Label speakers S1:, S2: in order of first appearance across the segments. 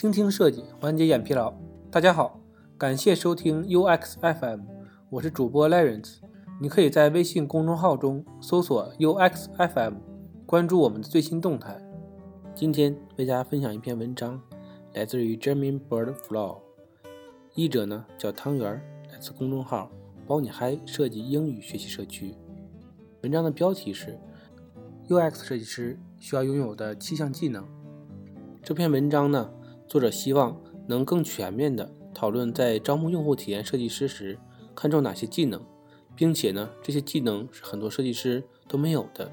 S1: 倾听设计，缓解眼疲劳。大家好，感谢收听 UX FM，我是主播 Lawrence。你可以在微信公众号中搜索 UX FM，关注我们的最新动态。今天为大家分享一篇文章，来自于 German Bird Flow，译者呢叫汤圆，来自公众号包你嗨设计英语学习社区。文章的标题是 UX 设计师需要拥有的七项技能。这篇文章呢，作者希望能更全面的讨论在招募用户体验设计师时看重哪些技能。并且呢，这些技能是很多设计师都没有的，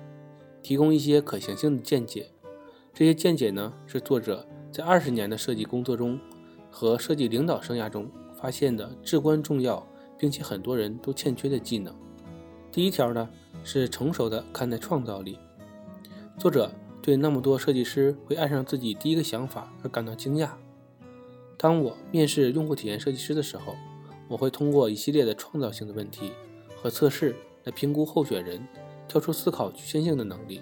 S1: 提供一些可行性的见解。这些见解呢，是作者在二十年的设计工作中和设计领导生涯中发现的至关重要，并且很多人都欠缺的技能。第一条呢，是成熟的看待创造力。作者对那么多设计师会爱上自己第一个想法而感到惊讶。当我面试用户体验设计师的时候，我会通过一系列的创造性的问题。和测试来评估候选人跳出思考局限性的能力。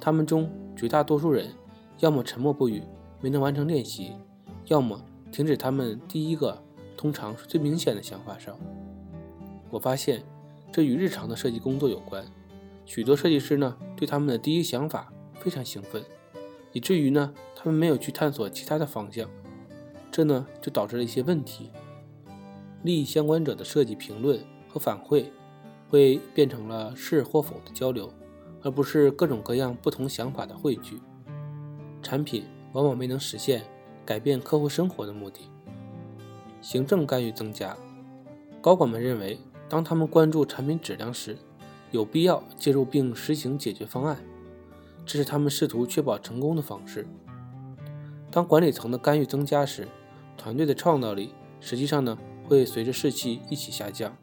S1: 他们中绝大多数人要么沉默不语，没能完成练习，要么停止他们第一个通常是最明显的想法上。我发现这与日常的设计工作有关。许多设计师呢对他们的第一想法非常兴奋，以至于呢他们没有去探索其他的方向。这呢就导致了一些问题。利益相关者的设计评论。和反馈会变成了是或否的交流，而不是各种各样不同想法的汇聚。产品往往没能实现改变客户生活的目的。行政干预增加，高管们认为，当他们关注产品质量时，有必要介入并实行解决方案，这是他们试图确保成功的方式。当管理层的干预增加时，团队的创造力实际上呢会随着士气一起下降。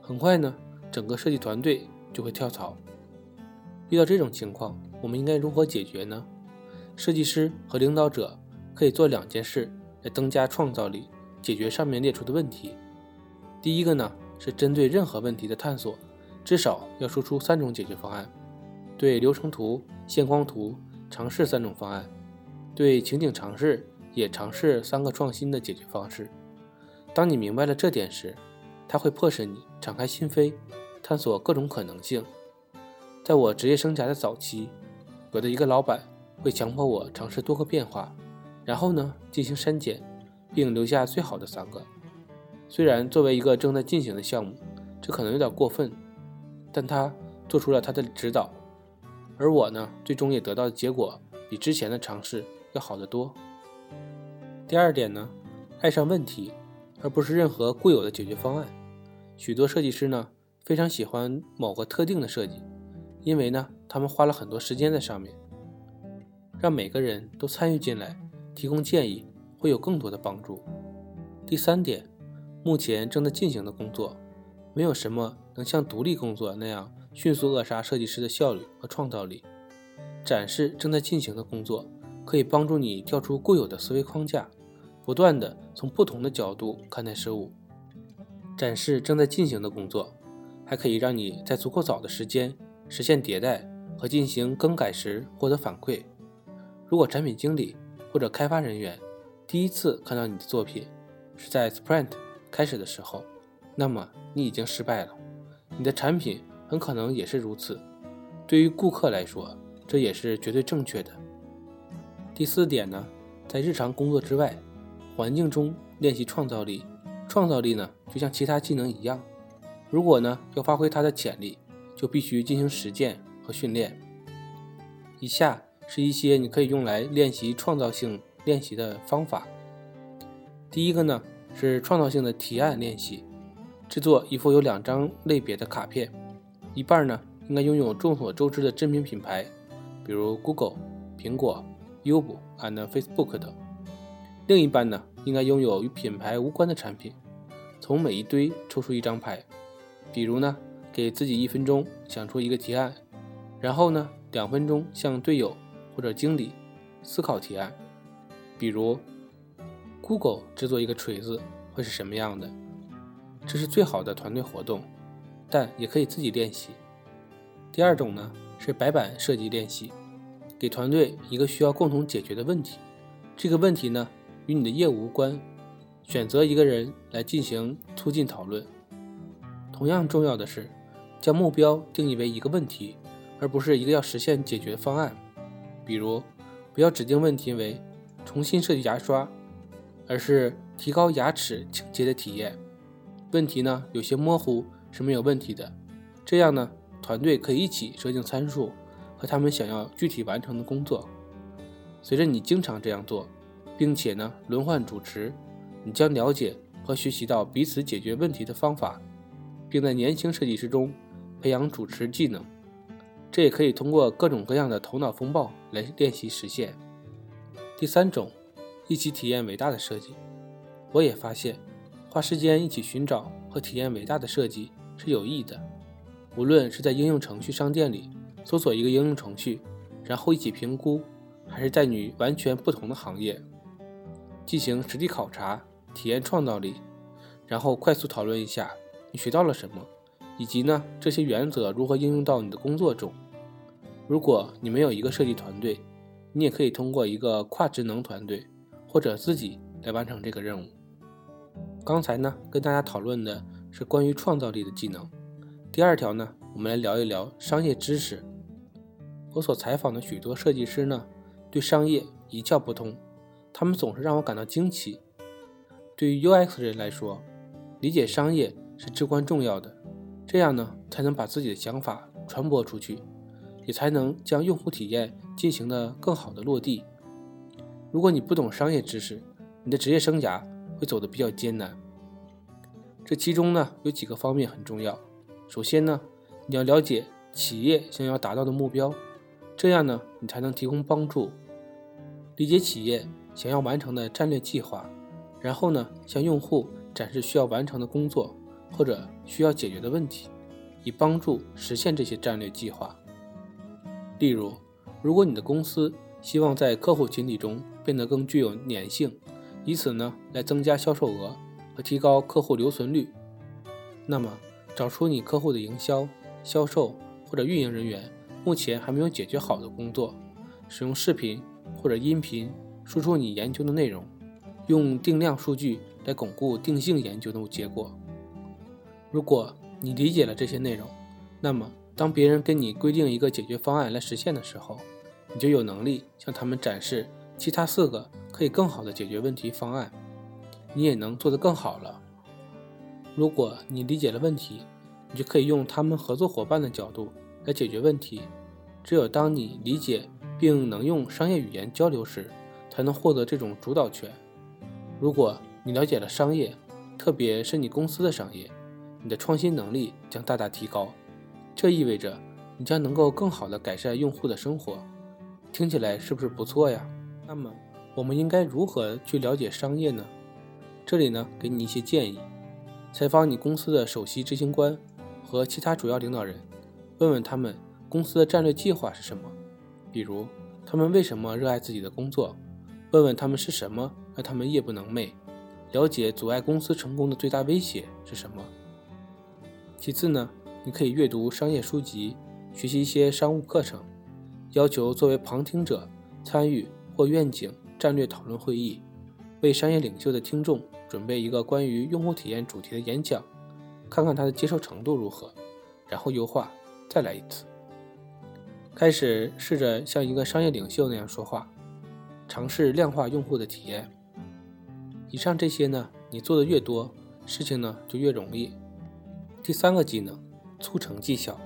S1: 很快呢，整个设计团队就会跳槽。遇到这种情况，我们应该如何解决呢？设计师和领导者可以做两件事来增加创造力，解决上面列出的问题。第一个呢，是针对任何问题的探索，至少要说出三种解决方案。对流程图、线框图尝试三种方案，对情景尝试也尝试三个创新的解决方式。当你明白了这点时，它会迫使你敞开心扉，探索各种可能性。在我职业生涯的早期，我的一个老板会强迫我尝试多个变化，然后呢进行删减，并留下最好的三个。虽然作为一个正在进行的项目，这可能有点过分，但他做出了他的指导，而我呢最终也得到的结果比之前的尝试要好得多。第二点呢，爱上问题，而不是任何固有的解决方案。许多设计师呢非常喜欢某个特定的设计，因为呢他们花了很多时间在上面。让每个人都参与进来，提供建议会有更多的帮助。第三点，目前正在进行的工作，没有什么能像独立工作那样迅速扼杀设计师的效率和创造力。展示正在进行的工作，可以帮助你跳出固有的思维框架，不断的从不同的角度看待事物。展示正在进行的工作，还可以让你在足够早的时间实现迭代和进行更改时获得反馈。如果产品经理或者开发人员第一次看到你的作品是在 Sprint 开始的时候，那么你已经失败了。你的产品很可能也是如此。对于顾客来说，这也是绝对正确的。第四点呢，在日常工作之外，环境中练习创造力。创造力呢，就像其他技能一样，如果呢要发挥它的潜力，就必须进行实践和训练。以下是一些你可以用来练习创造性练习的方法。第一个呢是创造性的提案练习，制作一副有两张类别的卡片，一半呢应该拥有众所周知的知名品牌，比如 Google、苹果、优步 and Facebook 等。另一半呢，应该拥有与品牌无关的产品。从每一堆抽出一张牌，比如呢，给自己一分钟想出一个提案，然后呢，两分钟向队友或者经理思考提案。比如，Google 制作一个锤子会是什么样的？这是最好的团队活动，但也可以自己练习。第二种呢，是白板设计练习，给团队一个需要共同解决的问题。这个问题呢？与你的业务无关，选择一个人来进行促进讨论。同样重要的是，将目标定义为一个问题，而不是一个要实现解决方案。比如，不要指定问题为重新设计牙刷，而是提高牙齿清洁的体验。问题呢有些模糊是没有问题的，这样呢团队可以一起设定参数和他们想要具体完成的工作。随着你经常这样做，并且呢轮换主持，你将了解和学习到彼此解决问题的方法，并在年轻设计师中培养主持技能。这也可以通过各种各样的头脑风暴来练习实现。第三种，一起体验伟大的设计。我也发现。花时间一起寻找和体验伟大的设计是有益的。无论是在应用程序商店里搜索一个应用程序，然后一起评估，还是在你完全不同的行业进行实地考察、体验创造力，然后快速讨论一下你学到了什么，以及呢这些原则如何应用到你的工作中。如果你没有一个设计团队，你也可以通过一个跨职能团队或者自己来完成这个任务。刚才呢，跟大家讨论的是关于创造力的技能。第二条呢，我们来聊一聊商业知识。我所采访的许多设计师呢，对商业一窍不通，他们总是让我感到惊奇。对于 UX 人来说，理解商业是至关重要的，这样呢，才能把自己的想法传播出去，也才能将用户体验进行的更好的落地。如果你不懂商业知识，你的职业生涯。会走得比较艰难，这其中呢有几个方面很重要。首先呢，你要了解企业想要达到的目标，这样呢你才能提供帮助。理解企业想要完成的战略计划，然后呢向用户展示需要完成的工作或者需要解决的问题，以帮助实现这些战略计划。例如，如果你的公司希望在客户群体中变得更具有粘性。以此呢来增加销售额和提高客户留存率。那么，找出你客户的营销、销售或者运营人员目前还没有解决好的工作，使用视频或者音频输出你研究的内容，用定量数据来巩固定性研究的结果。如果你理解了这些内容，那么当别人跟你规定一个解决方案来实现的时候，你就有能力向他们展示其他四个。可以更好的解决问题方案，你也能做得更好了。如果你理解了问题，你就可以用他们合作伙伴的角度来解决问题。只有当你理解并能用商业语言交流时，才能获得这种主导权。如果你了解了商业，特别是你公司的商业，你的创新能力将大大提高。这意味着你将能够更好地改善用户的生活。听起来是不是不错呀？那么。我们应该如何去了解商业呢？这里呢，给你一些建议：采访你公司的首席执行官和其他主要领导人，问问他们公司的战略计划是什么，比如他们为什么热爱自己的工作，问问他们是什么让他们夜不能寐，了解阻碍公司成功的最大威胁是什么。其次呢，你可以阅读商业书籍，学习一些商务课程，要求作为旁听者参与或愿景。战略讨论会议，为商业领袖的听众准备一个关于用户体验主题的演讲，看看他的接受程度如何，然后优化，再来一次。开始试着像一个商业领袖那样说话，尝试量化用户的体验。以上这些呢，你做的越多，事情呢就越容易。第三个技能，促成绩效。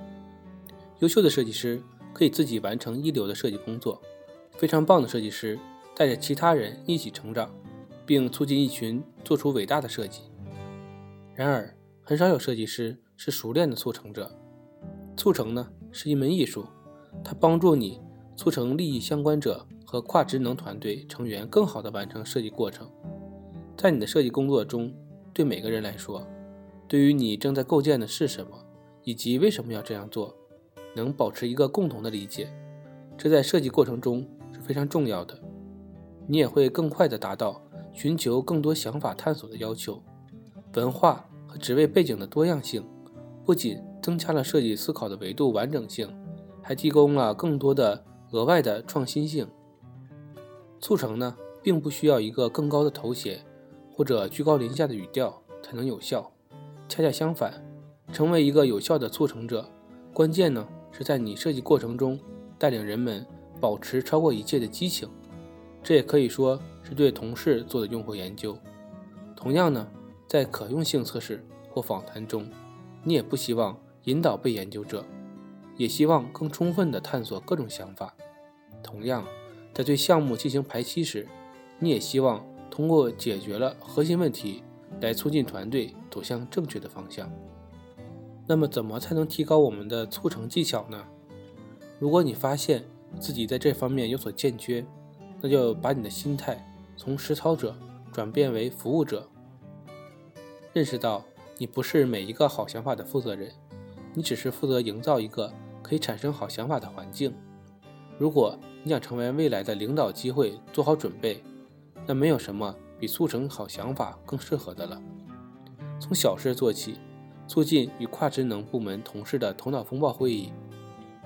S1: 优秀的设计师可以自己完成一流的设计工作，非常棒的设计师。带着其他人一起成长，并促进一群做出伟大的设计。然而，很少有设计师是熟练的促成者。促成呢是一门艺术，它帮助你促成利益相关者和跨职能团队成员更好地完成设计过程。在你的设计工作中，对每个人来说，对于你正在构建的是什么，以及为什么要这样做，能保持一个共同的理解，这在设计过程中是非常重要的。你也会更快地达到寻求更多想法探索的要求。文化和职位背景的多样性，不仅增加了设计思考的维度完整性，还提供了更多的额外的创新性。促成呢，并不需要一个更高的头衔或者居高临下的语调才能有效。恰恰相反，成为一个有效的促成者，关键呢是在你设计过程中带领人们保持超过一切的激情。这也可以说是对同事做的用户研究。同样呢，在可用性测试或访谈中，你也不希望引导被研究者，也希望更充分地探索各种想法。同样，在对项目进行排期时，你也希望通过解决了核心问题，来促进团队走向正确的方向。那么，怎么才能提高我们的促成技巧呢？如果你发现自己在这方面有所欠缺，那就把你的心态从实操者转变为服务者。认识到你不是每一个好想法的负责人，你只是负责营造一个可以产生好想法的环境。如果你想成为未来的领导机会做好准备，那没有什么比促成好想法更适合的了。从小事做起，促进与跨职能部门同事的头脑风暴会议，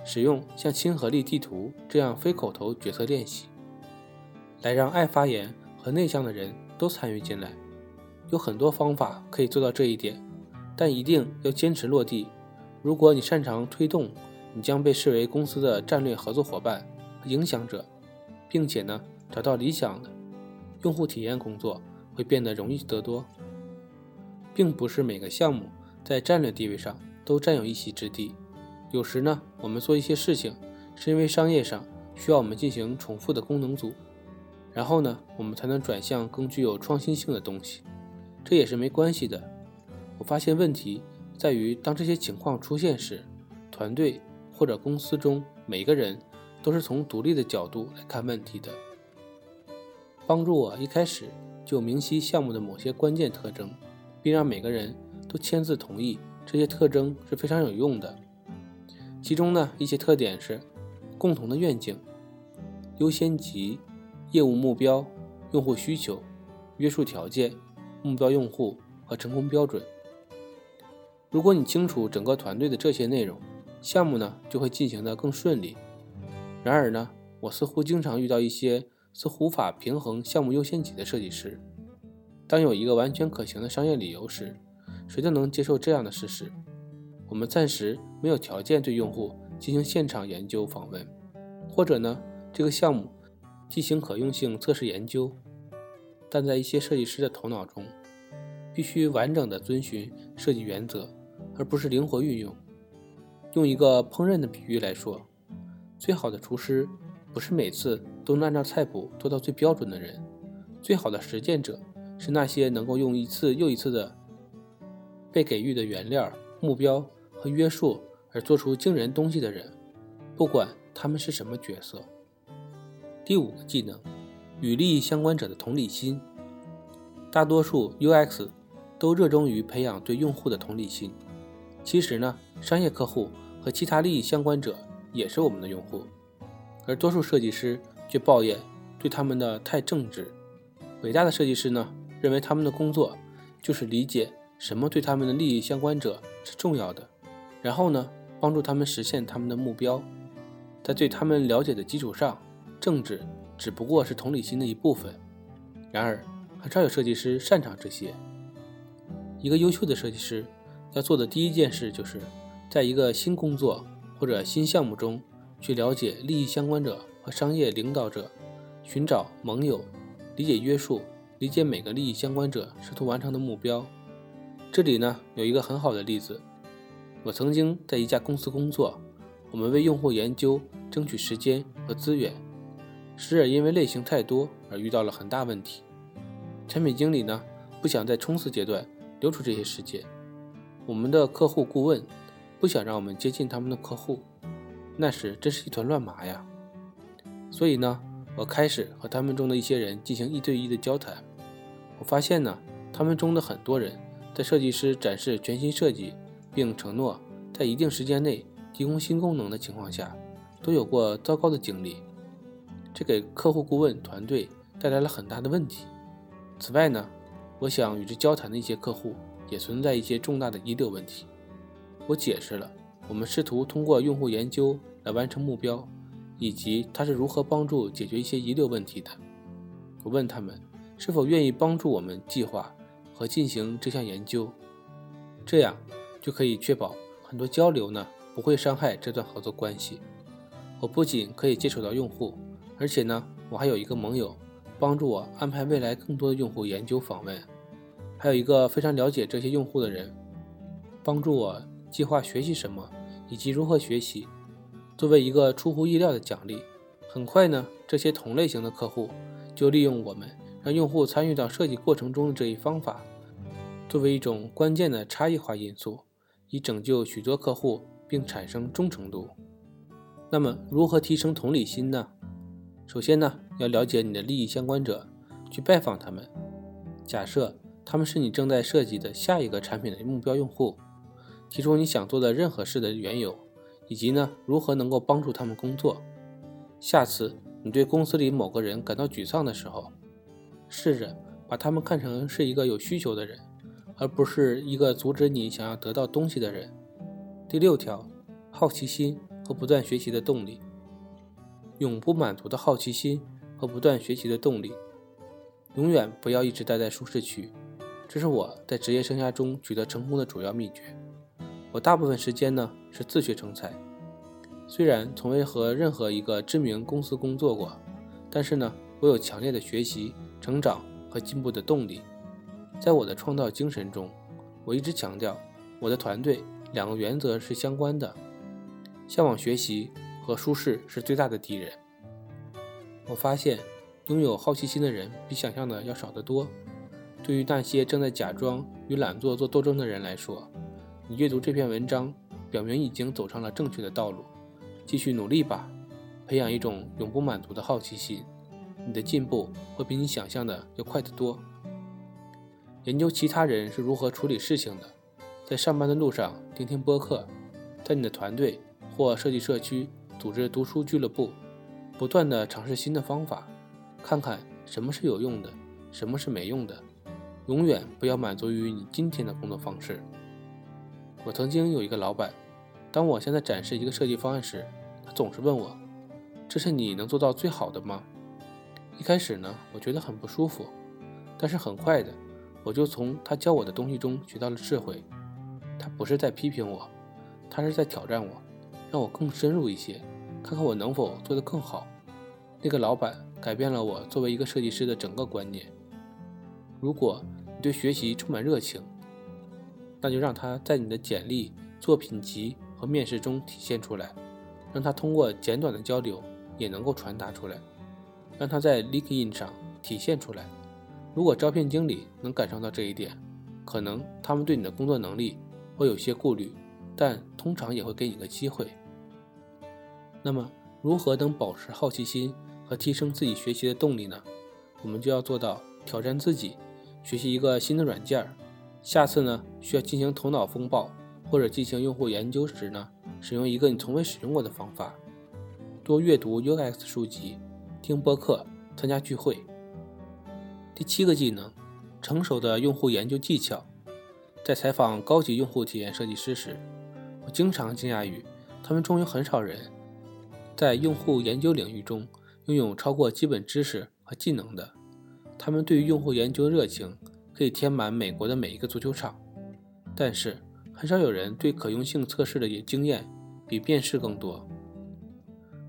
S1: 使用像亲和力地图这样非口头决策练习，来让爱发言和内向的人都参与进来。有很多方法可以做到这一点，但一定要坚持落地。如果你擅长推动，你将被视为公司的战略合作伙伴影响者，并且呢，找到理想的用户体验工作会变得容易得多。并不是每个项目在战略地位上都占有一席之地。有时呢，我们做一些事情是因为商业上需要我们进行重复的功能组，然后呢，我们才能转向更具有创新性的东西。这也是没关系的。我发现问题在于，当这些情况出现时，团队或者公司中每个人都是从独立的角度来看问题的。帮助我一开始就明晰项目的某些关键特征，并让每个人都签字同意这些特征是非常有用的。其中呢，一些特点是共同的愿景、优先级、业务目标、用户需求、约束条件。目标用户和成功标准。如果你清楚整个团队的这些内容，项目呢就会进行的更顺利。然而呢，我似乎经常遇到一些似乎无法平衡项目优先级的设计师。当有一个完全可行的商业理由时，谁都能接受这样的事实：我们暂时没有条件对用户进行现场研究访问，或者呢，这个项目进行可用性测试研究。但在一些设计师的头脑中，必须完整的遵循设计原则，而不是灵活运用。用一个烹饪的比喻来说，最好的厨师不是每次都能按照菜谱做到最标准的人，最好的实践者是那些能够用一次又一次的被给予的原料、目标和约束而做出惊人东西的人，不管他们是什么角色。第五个技能。与利益相关者的同理心，大多数 UX 都热衷于培养对用户的同理心。其实呢，商业客户和其他利益相关者也是我们的用户，而多数设计师却抱怨对他们的太正直。伟大的设计师呢，认为他们的工作就是理解什么对他们的利益相关者是重要的，然后呢，帮助他们实现他们的目标。在对他们了解的基础上，政治。只不过是同理心的一部分。然而，很少有设计师擅长这些。一个优秀的设计师要做的第一件事，就是在一个新工作或者新项目中去了解利益相关者和商业领导者，寻找盟友，理解约束，理解每个利益相关者试图完成的目标。这里呢，有一个很好的例子。我曾经在一家公司工作，我们为用户研究争取时间和资源。时而因为类型太多而遇到了很大问题，产品经理呢不想在冲刺阶段留出这些时间，我们的客户顾问不想让我们接近他们的客户，那时真是一团乱麻呀。所以呢，我开始和他们中的一些人进行一对一的交谈，我发现呢，他们中的很多人在设计师展示全新设计并承诺在一定时间内提供新功能的情况下，都有过糟糕的经历。这给客户顾问团队带来了很大的问题。此外呢，我想与之交谈的一些客户也存在一些重大的遗留问题。我解释了，我们试图通过用户研究来完成目标，以及它是如何帮助解决一些遗留问题的。我问他们是否愿意帮助我们计划和进行这项研究，这样就可以确保很多交流呢不会伤害这段合作关系。我不仅可以接触到用户，而且呢，我还有一个盟友帮助我安排未来更多的用户研究访问，还有一个非常了解这些用户的人帮助我计划学习什么以及如何学习。作为一个出乎意料的奖励，很快呢，这些同类型的客户就利用我们让用户参与到设计过程中的这一方法，作为一种关键的差异化因素，以拯救许多客户并产生忠诚度。那么，如何提升同理心呢？首先呢，要了解你的利益相关者，去拜访他们。假设他们是你正在设计的下一个产品的目标用户，提出你想做的任何事的缘由。以及呢，如何能够帮助他们工作？下次你对公司里某个人感到沮丧的时候，试着把他们看成是一个有需求的人，而不是一个阻止你想要得到东西的人。第六条，好奇心和不断学习的动力，永不满足的好奇心和不断学习的动力，永远不要一直待在舒适区。这是我在职业生涯中取得成功的主要秘诀。我大部分时间呢是自学成才，虽然从未和任何一个知名公司工作过，但是呢，我有强烈的学习、成长和进步的动力。在我的创造精神中，我一直强调，我的团队两个原则是相关的：向往学习和舒适是最大的敌人。我发现，拥有好奇心的人比想象的要少得多。对于那些正在假装与懒惰做斗争的人来说，你阅读这篇文章，表明已经走上了正确的道路，继续努力吧，培养一种永不满足的好奇心，你的进步会比你想象的要快得多。研究其他人是如何处理事情的，在上班的路上听听播客，在你的团队或设计社区组织读书俱乐部，不断的尝试新的方法，看看什么是有用的，什么是没用的，永远不要满足于你今天的工作方式。我曾经有一个老板，当我向他展示一个设计方案时，他总是问我：“这是你能做到最好的吗？”一开始呢，我觉得很不舒服，但是很快的，我就从他教我的东西中学到了智慧。他不是在批评我，他是在挑战我，让我更深入一些，看看我能否做得更好。那个老板改变了我作为一个设计师的整个观念。如果你对学习充满热情，那就让他在你的简历、作品集和面试中体现出来，让他通过简短的交流也能够传达出来，让他在 LinkedIn 上体现出来。如果招聘经理能感受到这一点，可能他们对你的工作能力会有些顾虑，但通常也会给你个机会。那么，如何能保持好奇心和提升自己学习的动力呢？我们就要做到挑战自己，学习一个新的软件儿。下次呢，需要进行头脑风暴或者进行用户研究时呢，使用一个你从未使用过的方法，多阅读 UX 书籍，听播客，参加聚会。第七个技能，成熟的用户研究技巧。在采访高级用户体验设计师时，我经常惊讶于他们中有很少人在用户研究领域中拥有超过基本知识和技能的。他们对于用户研究热情。可以填满美国的每一个足球场，但是很少有人对可用性测试的经验比面试更多。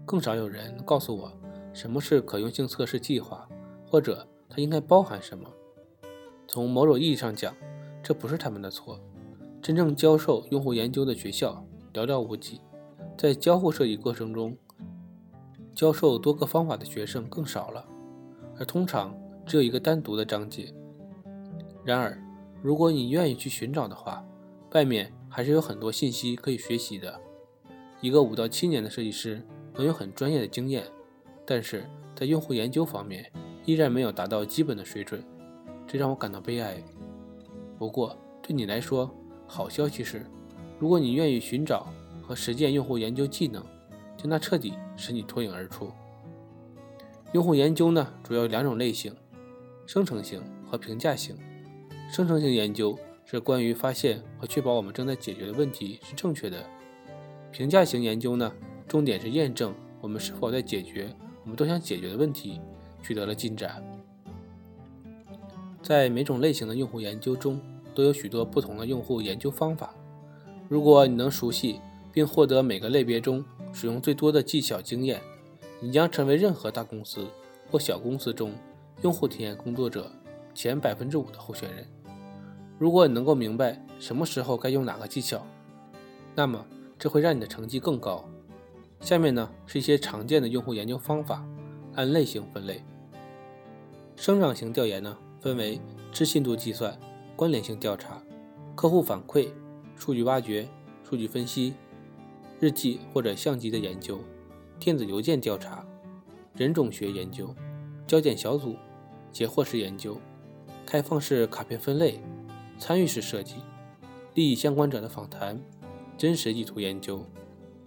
S1: 更少有人告诉我什么是可用性测试计划，或者它应该包含什么。从某种意义上讲，这不是他们的错。真正教授用户研究的学校寥寥无几，在交互设计过程中，教授多个方法的学生更少了，而通常只有一个单独的章节。然而，如果你愿意去寻找的话，外面还是有很多信息可以学习的。一个五到七年的设计师能有很专业的经验，但是在用户研究方面依然没有达到基本的水准，这让我感到悲哀。不过对你来说，好消息是，如果你愿意寻找和实践用户研究技能，将它彻底使你脱颖而出。用户研究呢，主要有两种类型：生成型和评价型。生成性研究是关于发现和确保我们正在解决的问题是正确的。评价型研究呢，重点是验证我们是否在解决我们都想解决的问题取得了进展。在每种类型的用户研究中，都有许多不同的用户研究方法。如果你能熟悉并获得每个类别中使用最多的技巧经验，你将成为任何大公司或小公司中用户体验工作者前百分之五的候选人。如果你能够明白什么时候该用哪个技巧，那么这会让你的成绩更高。下面呢是一些常见的用户研究方法，按类型分类。生长型调研呢分为知信度计算、关联性调查、客户反馈、数据挖掘、数据分析、日记或者相机的研究、电子邮件调查、人种学研究、交检小组、截获式研究、开放式卡片分类、参与式设计、利益相关者的访谈、真实意图研究、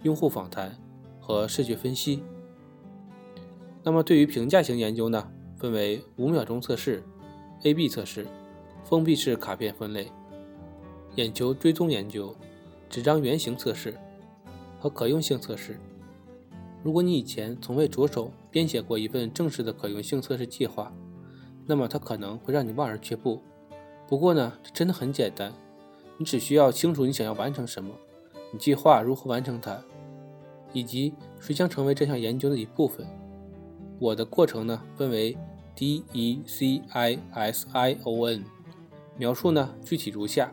S1: 用户访谈。和视觉分析。那么，对于评价型研究呢，分为五秒钟测试、A/B 测试、封闭式卡片分类、眼球追踪研究、纸张原型测试和可用性测试。如果你以前从未着手编写过一份正式的可用性测试计划，那么它可能会让你望而却步。不过呢，这真的很简单，你只需要清楚你想要完成什么，你计划如何完成它。以及谁将成为这项研究的一部分。我的过程呢，分为 D E C I S I O N，描述呢具体如下：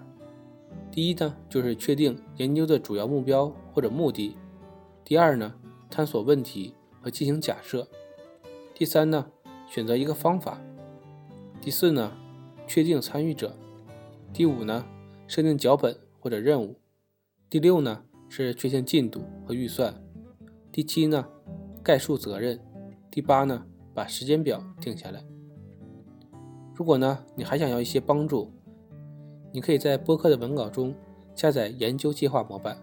S1: 第一呢，就是确定研究的主要目标或者目的；第二呢，探索问题和进行假设；第三呢，选择一个方法；第四呢，确定参与者；第五呢，设定脚本或者任务；第六呢，是确定进度和预算。第七呢，概述责任；第八呢，把时间表定下来。如果呢，你还想要一些帮助，你可以在播客的文稿中下载研究计划模板，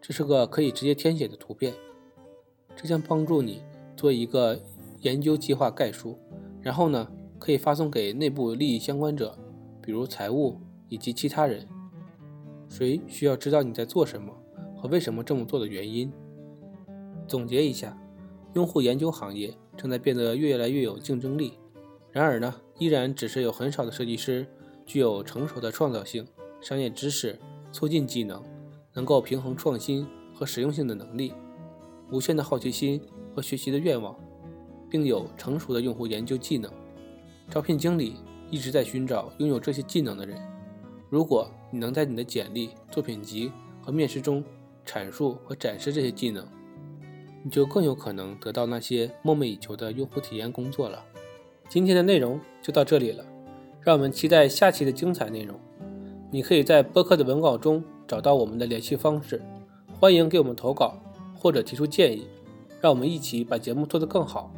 S1: 这是个可以直接填写的图片，这将帮助你做一个研究计划概述，然后呢，可以发送给内部利益相关者，比如财务以及其他人，谁需要知道你在做什么和为什么这么做的原因。总结一下，用户研究行业正在变得越来越有竞争力。然而呢，依然只是有很少的设计师具有成熟的创造性、商业知识、促进技能，能够平衡创新和实用性的能力、无限的好奇心和学习的愿望，并有成熟的用户研究技能。招聘经理一直在寻找拥有这些技能的人。如果你能在你的简历、作品集和面试中阐述和展示这些技能，你就更有可能得到那些梦寐以求的用户体验工作了。今天的内容就到这里了，让我们期待下期的精彩内容。你可以在播客的文稿中找到我们的联系方式，欢迎给我们投稿或者提出建议，让我们一起把节目做得更好。